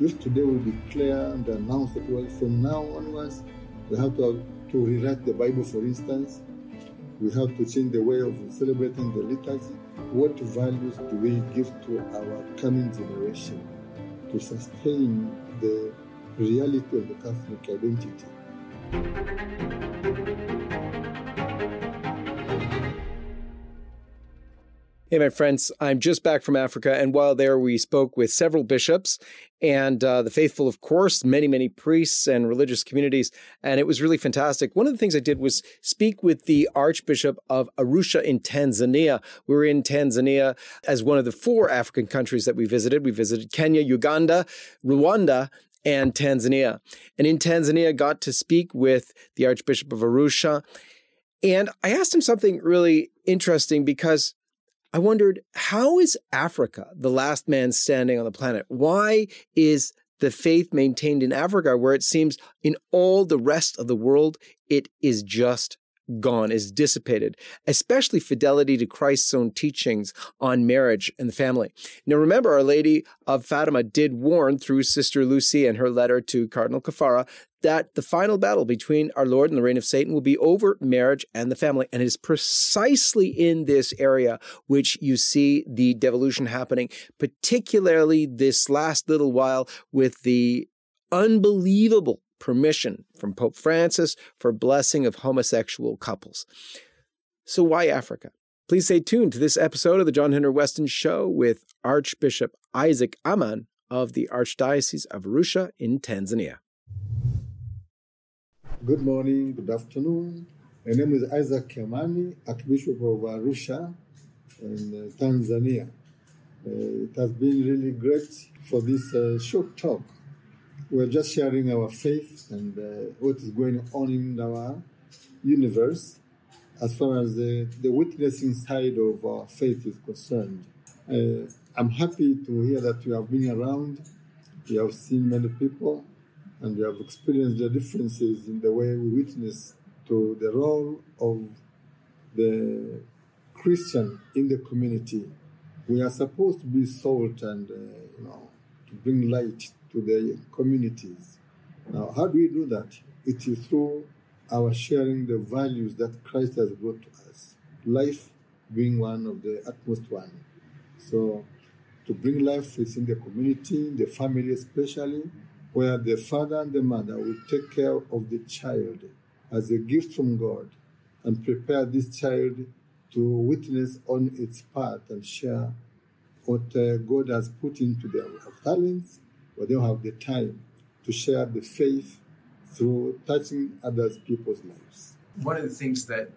If today we declare and announce that well, from now onwards, we have to, to rewrite the Bible, for instance, we have to change the way of celebrating the liturgy. What values do we give to our coming generation to sustain the reality of the Catholic identity? Hey, my friends, I'm just back from Africa. And while there, we spoke with several bishops and uh, the faithful, of course, many, many priests and religious communities. And it was really fantastic. One of the things I did was speak with the Archbishop of Arusha in Tanzania. We were in Tanzania as one of the four African countries that we visited. We visited Kenya, Uganda, Rwanda, and Tanzania. And in Tanzania, got to speak with the Archbishop of Arusha. And I asked him something really interesting because I wondered how is Africa the last man standing on the planet? Why is the faith maintained in Africa where it seems in all the rest of the world it is just gone, is dissipated, especially fidelity to Christ's own teachings on marriage and the family. Now, remember, Our Lady of Fatima did warn through Sister Lucy and her letter to Cardinal Caffarra that the final battle between our Lord and the reign of Satan will be over marriage and the family. And it is precisely in this area which you see the devolution happening, particularly this last little while with the unbelievable permission from Pope Francis for blessing of homosexual couples. So, why Africa? Please stay tuned to this episode of the John Henry Westen Show with Archbishop Isaac Amani of the Archdiocese of Arusha in Tanzania. Good morning, good afternoon. My name is Isaac Amani, Archbishop of Arusha in uh, Tanzania. Uh, it has been really great for this uh, short talk we're just sharing our faith and uh, what is going on in our universe as far as the, the witnessing side of our faith is concerned. Uh, I'm happy to hear that you have been around, you have seen many people, and you have experienced the differences in the way we witness to the role of the Christian in the community. We are supposed to be salt and, uh, you know, to bring light to the communities. Now, how do we do that? It is through our sharing the values that Christ has brought to us. Life being one of the utmost one. So, to bring life is in the community, the family especially, where the father and the mother will take care of the child as a gift from God and prepare this child to witness on its path and share what uh, God has put into their talents but they don't have the time to share the faith through touching others people's lives. One of the things that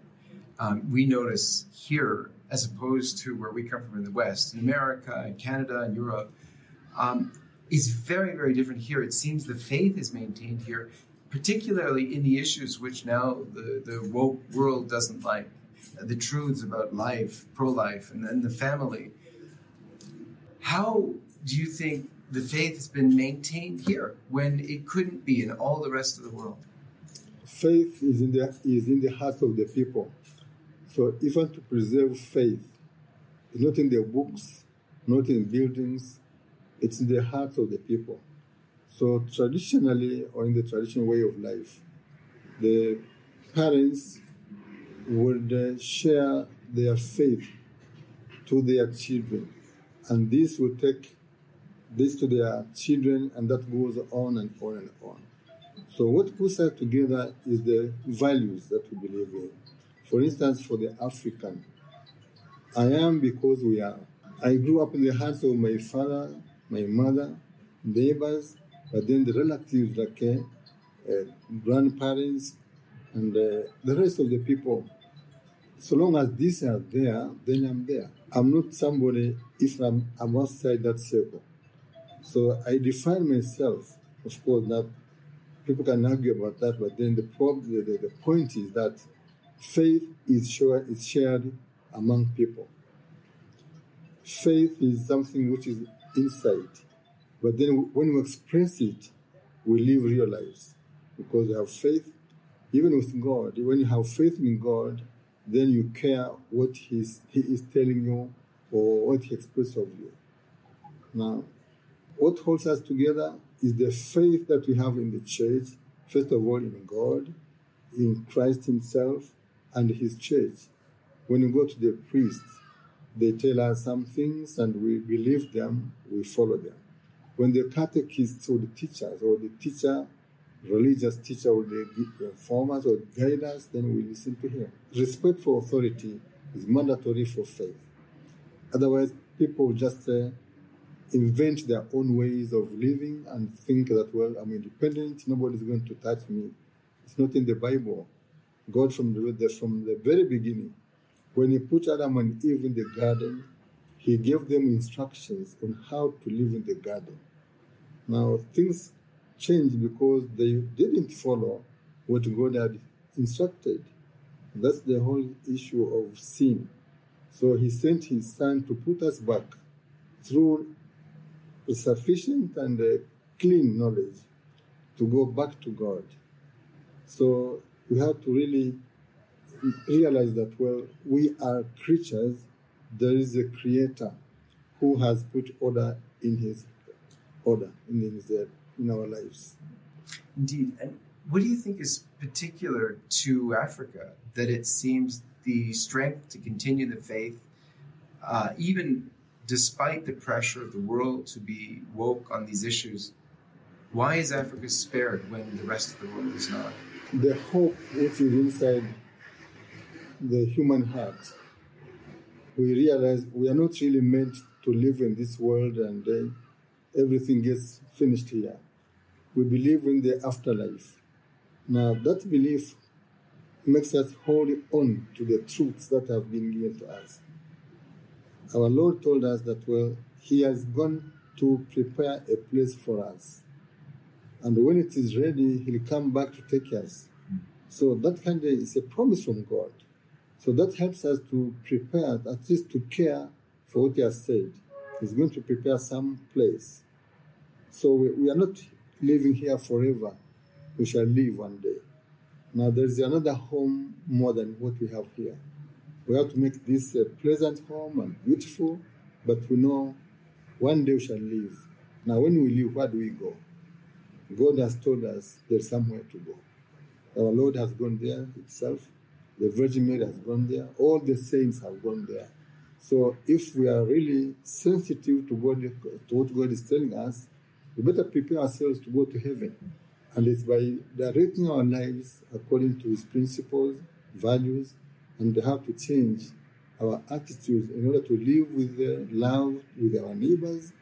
um, we notice here, as opposed to where we come from in the West, in America and Canada and Europe, um, is very, very different here. It seems the faith is maintained here, particularly in the issues which now the, the woke world doesn't like the truths about life, pro life, and then the family. How do you think the faith has been maintained here when it couldn't be in all the rest of the world. Faith is in the is in the hearts of the people. So even to preserve faith, it's not in the books, not in buildings, it's in the hearts of the people. So traditionally, or in the traditional way of life, the parents would uh, share their faith to their children, and this would take this to their children, and that goes on and on and on. So, what puts us together is the values that we believe in. For instance, for the African, I am because we are. I grew up in the hands of my father, my mother, neighbors, but then the relatives like uh, grandparents and uh, the rest of the people. So long as these are there, then I'm there. I'm not somebody if I'm, I'm outside that circle. So I define myself, of course, now people can argue about that, but then the, the, the, point is that faith is, sure, is shared among people. Faith is something which is inside, but then when we express it, we live real lives because you have faith, even with God. When you have faith in God, then you care what he's, He is telling you or what He expects of you. Now, what holds us together is the faith that we have in the church, first of all in God, in Christ Himself, and His church. When you go to the priest, they tell us some things and we believe them, we follow them. When the catechist or the teachers or the teacher, religious teacher, will inform us or guide us, then we listen to him. Respect for authority is mandatory for faith. Otherwise, people just uh, invent their own ways of living and think that, well, I'm independent, nobody's going to touch me. It's not in the Bible. God, from the, from the very beginning, when He put Adam and Eve in the garden, He gave them instructions on how to live in the garden. Now, things changed because they didn't follow what God had instructed. That's the whole issue of sin. So He sent His Son to put us back through sufficient and uh, clean knowledge to go back to God. So we have to really realize that, well, we are creatures. There is a creator who has put order in his order in his in our lives. Indeed. And what do you think is particular to Africa that it seems the strength to continue the faith, uh, even despite the pressure of the world to be woke on these issues, why is Africa spared when the rest of the world is not? The hope which is inside the human heart, we realize we are not really meant to live in this world and uh, everything gets finished here. We believe in the afterlife. Now, that belief makes us hold on to the truths that have been given to us our Lord told us that, well, He has gone to prepare a place for us. And when it is ready, He'll come back to take us. So that kind of is a promise from God. So that helps us to prepare, at least to care for what He has said. He's going to prepare some place. So we, we are not living here forever. We shall live one day. Now there is another home more than what we have here. We have to make this a pleasant home and beautiful, but we know one day we shall leave. Now, when we leave, where do we go? God has told us there's somewhere to go. Our Lord has gone there Himself. The Virgin Mary has gone there. All the saints have gone there. So, if we are really sensitive to God, to what God is telling us, we better prepare ourselves to go to heaven. And it's by directing our lives according to His principles, values, and have to change our attitudes in order to live with love with our neighbors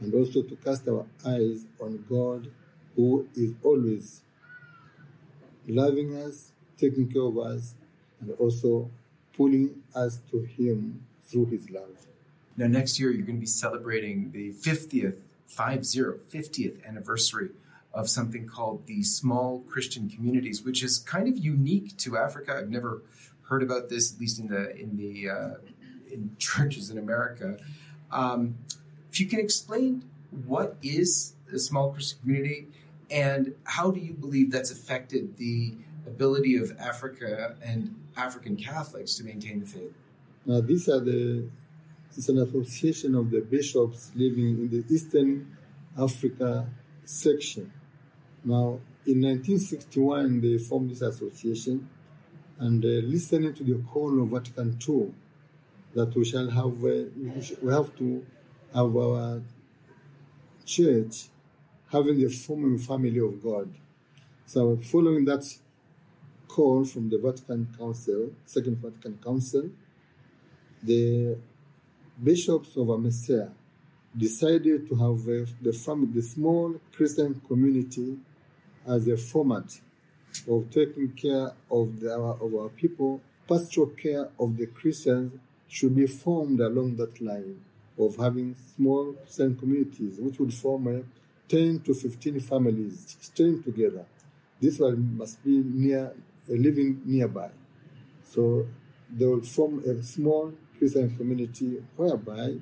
and also to cast our eyes on God who is always loving us, taking care of us, and also pulling us to Him through His love. Now, next year, you're going to be celebrating the 50th, 50, 50th anniversary of something called the Small Christian Communities, which is kind of unique to Africa. I've never heard about this, at least in the in the uh, in churches in America. Um, if you can explain what is a small Christian community and how do you believe that's affected the ability of Africa and African Catholics to maintain the faith? Now, these are the it's an association of the bishops living in the Eastern Africa section. Now, in 1961, they formed this association and uh, listening to the call of Vatican II that we shall have, uh, we have to have our church having the family of God. So, following that call from the Vatican Council, Second Vatican Council, the bishops of AMECEA decided to have uh, the, the small Christian community as a format of taking care of, the, our, of our people, pastoral care of the Christians should be formed along that line of having small Christian communities, which would form a 10 to 15 families staying together. This one must be near, living nearby. So they will form a small Christian community whereby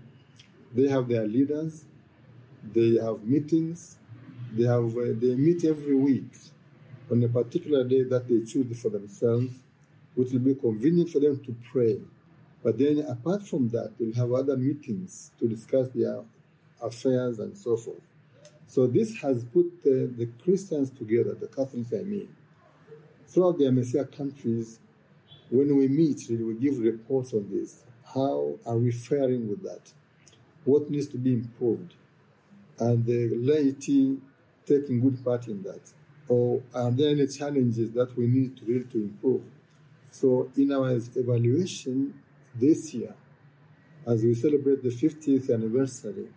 they have their leaders, they have meetings, they have uh, they meet every week on a particular day that they choose for themselves, which will be convenient for them to pray. But then, apart from that, they'll have other meetings to discuss their affairs and so forth. So this has put uh, the Christians together, the Catholics I mean. Throughout the AMECEA countries, when we meet, we give reports on this. How are we faring with that? What needs to be improved? And the laity taking good part in that? Or are there any challenges that we need to really to improve? So in our evaluation this year, as we celebrate the 50th anniversary,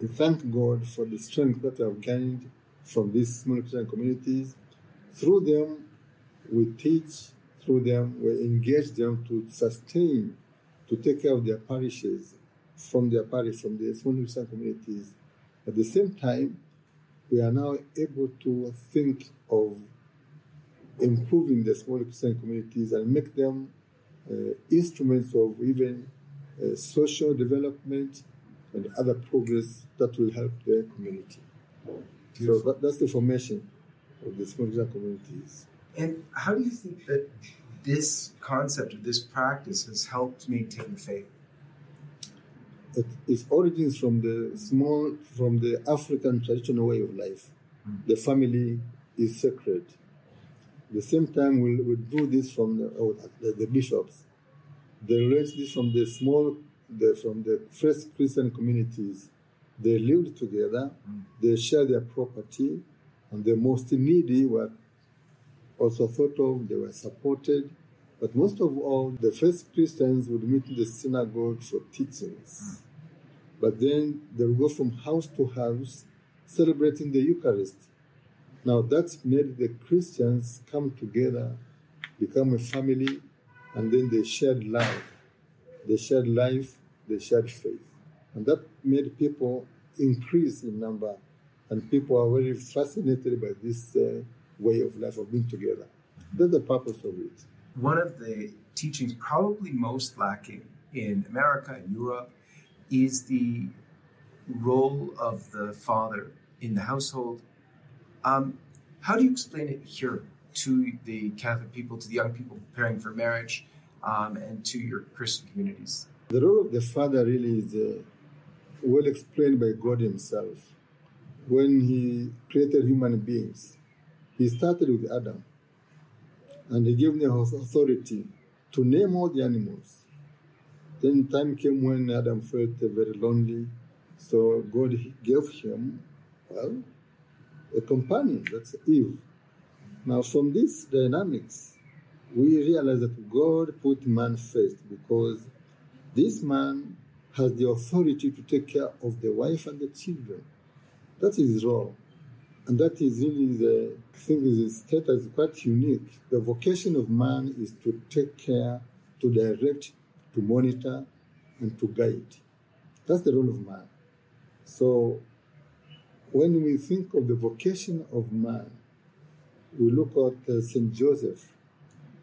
we thank God for the strength that we have gained from these small Christian communities. Through them, we teach, through them, we engage them to sustain, to take care of their parishes from their parish, from the small Christian communities. At the same time, we are now able to think of improving the small Christian communities and make them uh, instruments of even uh, social development and other progress that will help their community. Beautiful. So that, that's the formation of the small Christian communities. And how do you think that this concept of this practice has helped maintain faith? It, its origins from the small, from the African traditional way of life. Mm. The family is sacred. At the same time, we'll, we'll do this from the, oh, the, the bishops. They learned this from the small the, from the first Christian communities, they lived together, mm. they shared their property, and the most needy were also thought of, they were supported. But most of all, the first Christians would meet in the synagogue for teachings. But then they would go from house to house celebrating the Eucharist. Now that made the Christians come together, become a family, and then they shared life they shared life, they shared faith. And that made people increase in number, and people are very fascinated by this uh, way of life of being together. That's the purpose of it. One of the teachings probably most lacking in America and Europe is the role of the father in the household. Um, how do you explain it here to the Catholic people, to the young people preparing for marriage? um, and to your Christian communities? The role of the Father really is uh, well explained by God Himself. When He created human beings, He started with Adam and He gave them authority to name all the animals. Then time came when Adam felt very lonely, so God gave him, well, a companion, that's Eve. Now, from these dynamics, we realize that God put man first because this man has the authority to take care of the wife and the children. That is his role. And that is really the thing is the status is quite unique. The vocation of man is to take care, to direct, to monitor, and to guide. That's the role of man. So when we think of the vocation of man, we look at uh, St. Joseph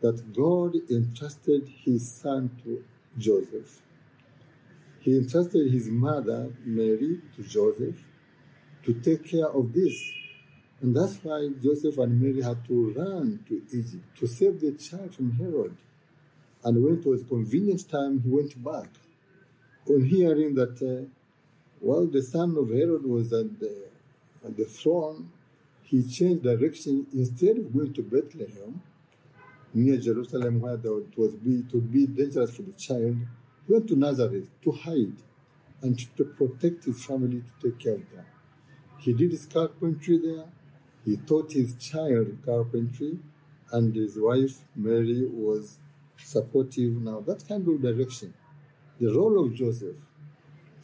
that God entrusted his son to Joseph. He entrusted his mother, Mary, to Joseph to take care of this. And that's why Joseph and Mary had to run to Egypt to save the child from Herod. And when it was convenient time, he went back. On hearing that, uh, well, the son of Herod was at the, at the throne, he changed direction. Instead of going to Bethlehem, near Jerusalem where it, was be, would be dangerous for the child. He went to Nazareth to hide and to protect his family, to take care of them. He did his carpentry there. He taught his child carpentry, and his wife, Mary, was supportive. Now, that kind of direction, the role of Joseph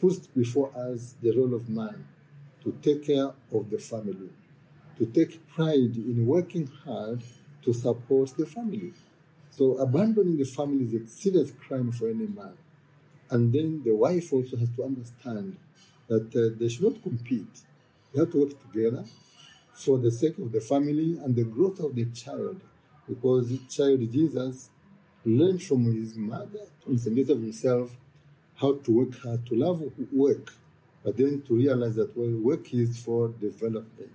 puts before us the role of man to take care of the family, to take pride in working hard to support the family. So abandoning the family is a serious crime for any man. And then the wife also has to understand that uh, they should not compete. They have to work together for the sake of the family and the growth of the child. Because child Jesus learned from his mother, from the of himself, how to work hard, to love work, but then to realize that well, work is for development,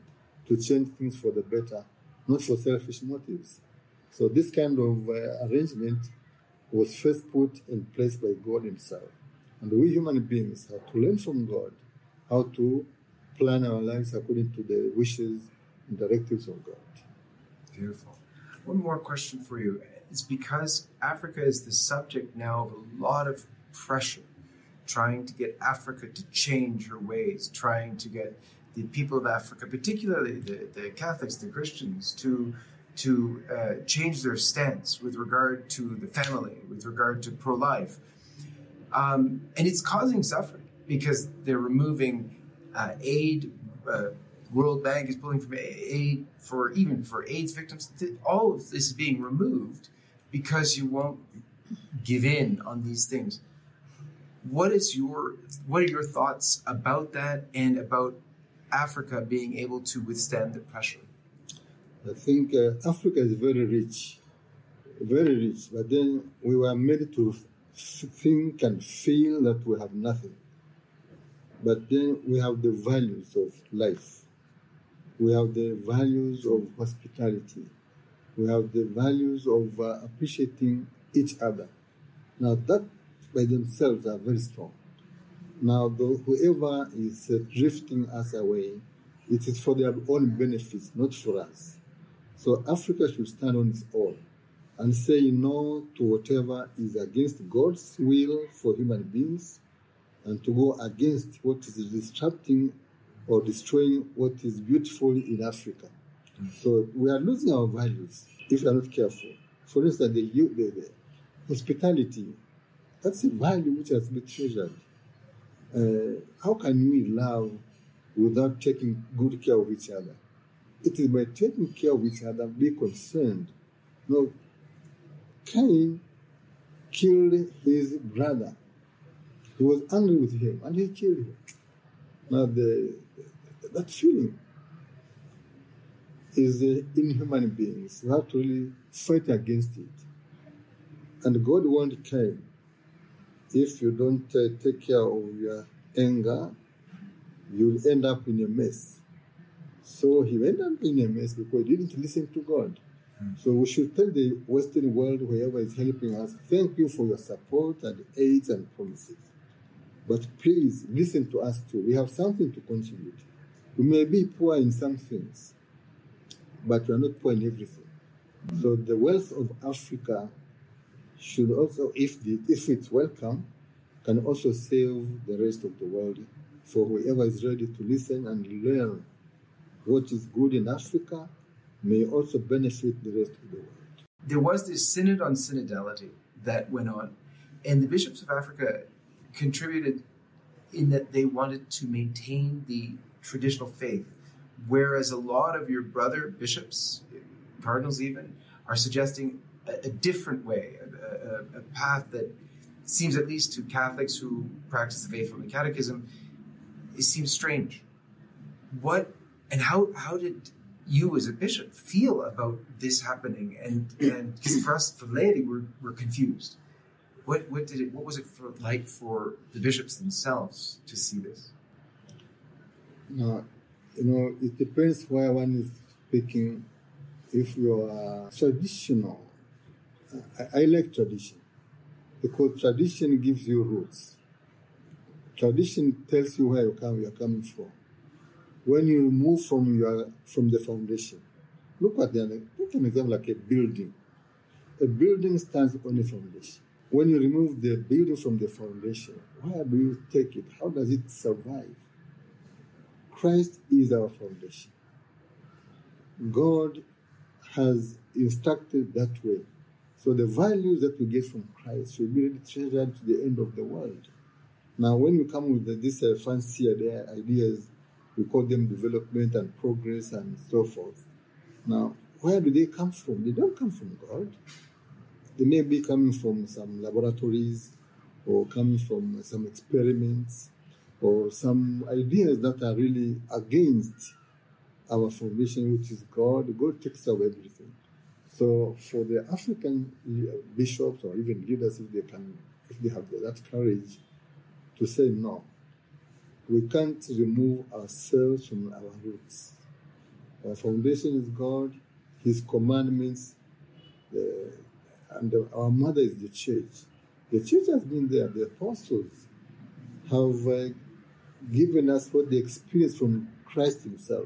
to change things for the better not for selfish motives. So this kind of uh, arrangement was first put in place by God Himself. And we human beings have to learn from God how to plan our lives according to the wishes and directives of God. Beautiful. One more question for you. It's because Africa is the subject now of a lot of pressure, trying to get Africa to change her ways, trying to get the people of Africa, particularly the, the Catholics, the Christians, to to uh, change their stance with regard to the family, with regard to pro life. Um, and it's causing suffering because they're removing uh, aid. Uh, World Bank is pulling from aid for even for AIDS victims. All of this is being removed because you won't give in on these things. What is your what are your thoughts about that and about Africa being able to withstand the pressure? I think uh, Africa is very rich, very rich, but then we were made to think and feel that we have nothing. But then we have the values of life. We have the values of hospitality. We have the values of uh, appreciating each other. Now, that by themselves are very strong. Now, the, whoever is uh, drifting us away, it is for their own benefits, not for us. So Africa should stand on its own and say no to whatever is against God's will for human beings and to go against what is disrupting or destroying what is beautiful in Africa. Mm. So we are losing our values if we are not careful. For instance, the, the, the hospitality, that's a value which has been treasured. Uh, how can we love without taking good care of each other? It is by taking care of each other, be concerned. No, Cain killed his brother. He was angry with him and he killed him. Now, the, that feeling is in human beings. You have to really fight against it. And God won't Cain. If you don't uh, take care of your anger, you'll end up in a mess. So he went up in a mess because he didn't listen to God. Mm. So we should tell the Western world, whoever is helping us, thank you for your support and aids and promises. But please listen to us too. We have something to contribute. We may be poor in some things, but we are not poor in everything. So the wealth of Africa should also, if, the, if it's welcome, can also save the rest of the world for whoever is ready to listen and learn what is good in Africa may also benefit the rest of the world. There was this synod on synodality that went on, and the bishops of Africa contributed in that they wanted to maintain the traditional faith, whereas a lot of your brother bishops, cardinals even, are suggesting a, a different way, a, a, a, path that seems, at least to Catholics who practice the faith from the Catechism, it seems strange. What and how how did you as a bishop feel about this happening? And and for us, for laity, we're, we're confused. What what did it? What was it for, like for the bishops themselves to see this? No, you know, it depends where one is speaking. If you are traditional, I, I like tradition because tradition gives you roots. Tradition tells you where you come, you are coming from when you move from your from the foundation, look at the take an example like a building. A building stands on a foundation. When you remove the building from the foundation, where do you take it? How does it survive? Christ is our foundation. God has instructed that way. So the values that we get from Christ should be really treasured to the end of the world. Now, when you come with these uh, fancy ideas we call them development and progress and so forth. Now, where do they come from? They don't come from God. They may be coming from some laboratories or coming from some experiments or some ideas that are really against our foundation, which is God. God takes away everything. So, for the African bishops or even leaders, if they can, if they have that courage to say no, we can't remove ourselves from our roots. Our foundation is God, His commandments, uh, and our mother is the church. The church has been there. The apostles have uh, given us what they experienced from Christ Himself.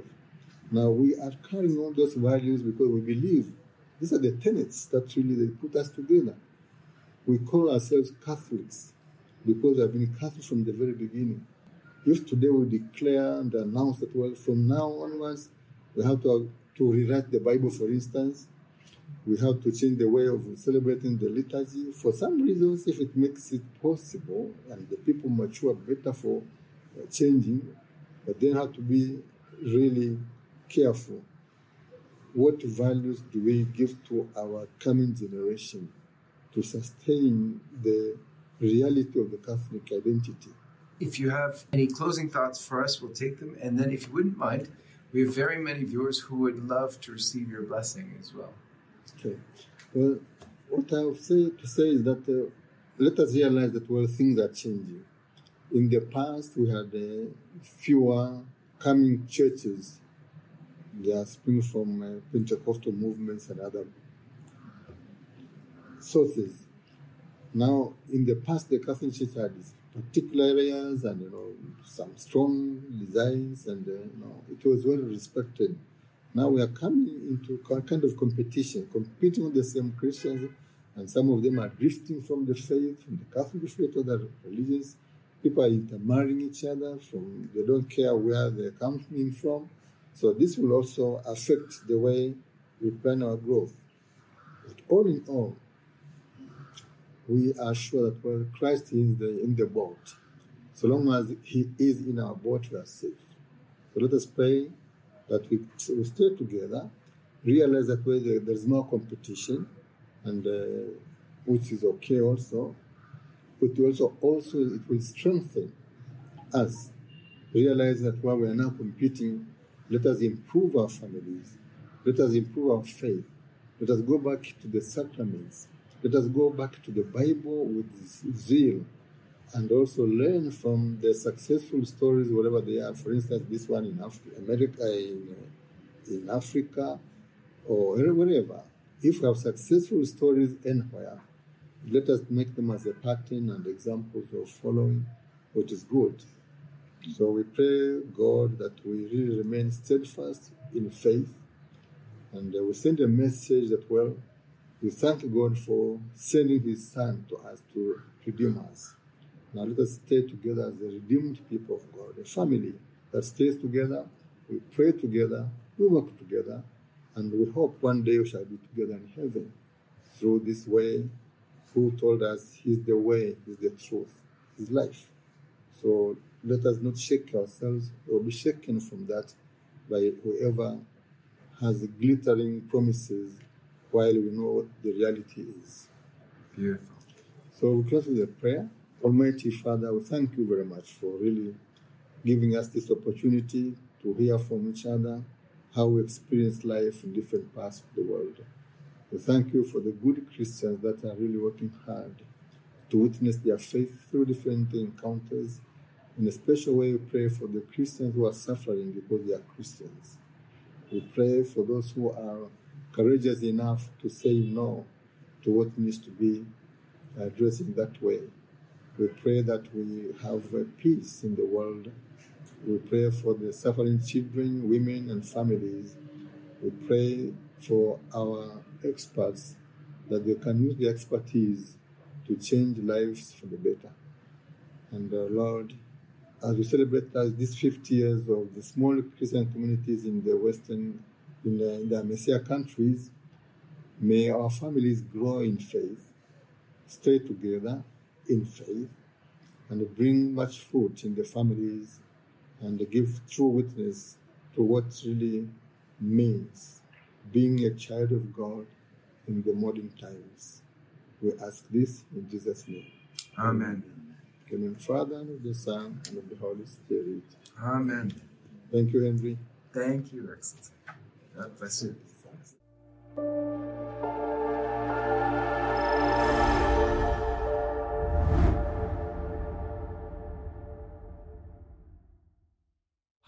Now we are carrying on those values because we believe these are the tenets that really they put us together. We call ourselves Catholics because we have been Catholic from the very beginning. If today we declare and announce that, well, from now onwards, we have to, to rewrite the Bible, for instance, we have to change the way of celebrating the liturgy. For some reasons, if it makes it possible and the people mature better for changing, but then have to be really careful. What values do we give to our coming generation to sustain the reality of the Catholic identity? If you have any closing thoughts for us, we'll take them. And then, if you wouldn't mind, we have very many viewers who would love to receive your blessing as well. Okay. Well, what I say to say is that uh, let us realize that well things are changing. In the past, we had uh, fewer coming churches. They are spring from uh, Pentecostal movements and other sources. Now, in the past, the Catholic Church had particular areas and you know some strong designs, and uh, you know it was well respected. Now we are coming into a kind of competition, competing with the same Christians, and some of them are drifting from the faith, from the Catholic faith to other religions. People are intermarrying each other. From they don't care where they're coming from. So this will also affect the way we plan our growth. But all in all, we are sure that well, Christ is the, in the boat. So long as He is in our boat, we are safe. So let us pray that we, we stay together, realize that there, there's more competition, and uh, which is okay also. But also, also it will strengthen us. Realize that while we are now competing, let us improve our families, let us improve our faith, let us go back to the sacraments, let us go back to the Bible with zeal and also learn from the successful stories, whatever they are. For instance, this one in Af- America, in, uh, in Africa, or wherever. If we have successful stories anywhere, let us make them as a pattern and examples of following, which is good. So we pray, God, that we really remain steadfast in faith, and uh, we send a message that, well, we thank God for sending His Son to us to redeem us. Now let us stay together as a redeemed people of God, a family that stays together. We pray together, we work together, and we hope one day we shall be together in heaven through this way. Who told us He's the way, He's the truth, His life. So let us not shake ourselves or be shaken from that by whoever has glittering promises while we know what the reality is. Beautiful. So we close with a prayer. Almighty Father, we thank you very much for really giving us this opportunity to hear from each other how we experience life in different parts of the world. We thank you for the good Christians that are really working hard to witness their faith through different encounters. In a special way, we pray for the Christians who are suffering because they are Christians. We pray for those who are courageous enough to say no to what needs to be addressed in that way. We pray that we have peace in the world. We pray for the suffering children, women, and families. We pray for our experts that they can use their expertise to change lives for the better. And uh, Lord, as we celebrate as these 50 years of the small Christian communities in the Western, in the, in the AMECEA countries, may our families grow in faith, stay together in faith, and bring much fruit in the families and give true witness to what really means being a child of God in the modern times. We ask this in Jesus' name. Amen. In the name of the Father, and of the Son, and of the Holy Spirit. Amen. Thank you, Henry. Thank you, Excellency. God bless you.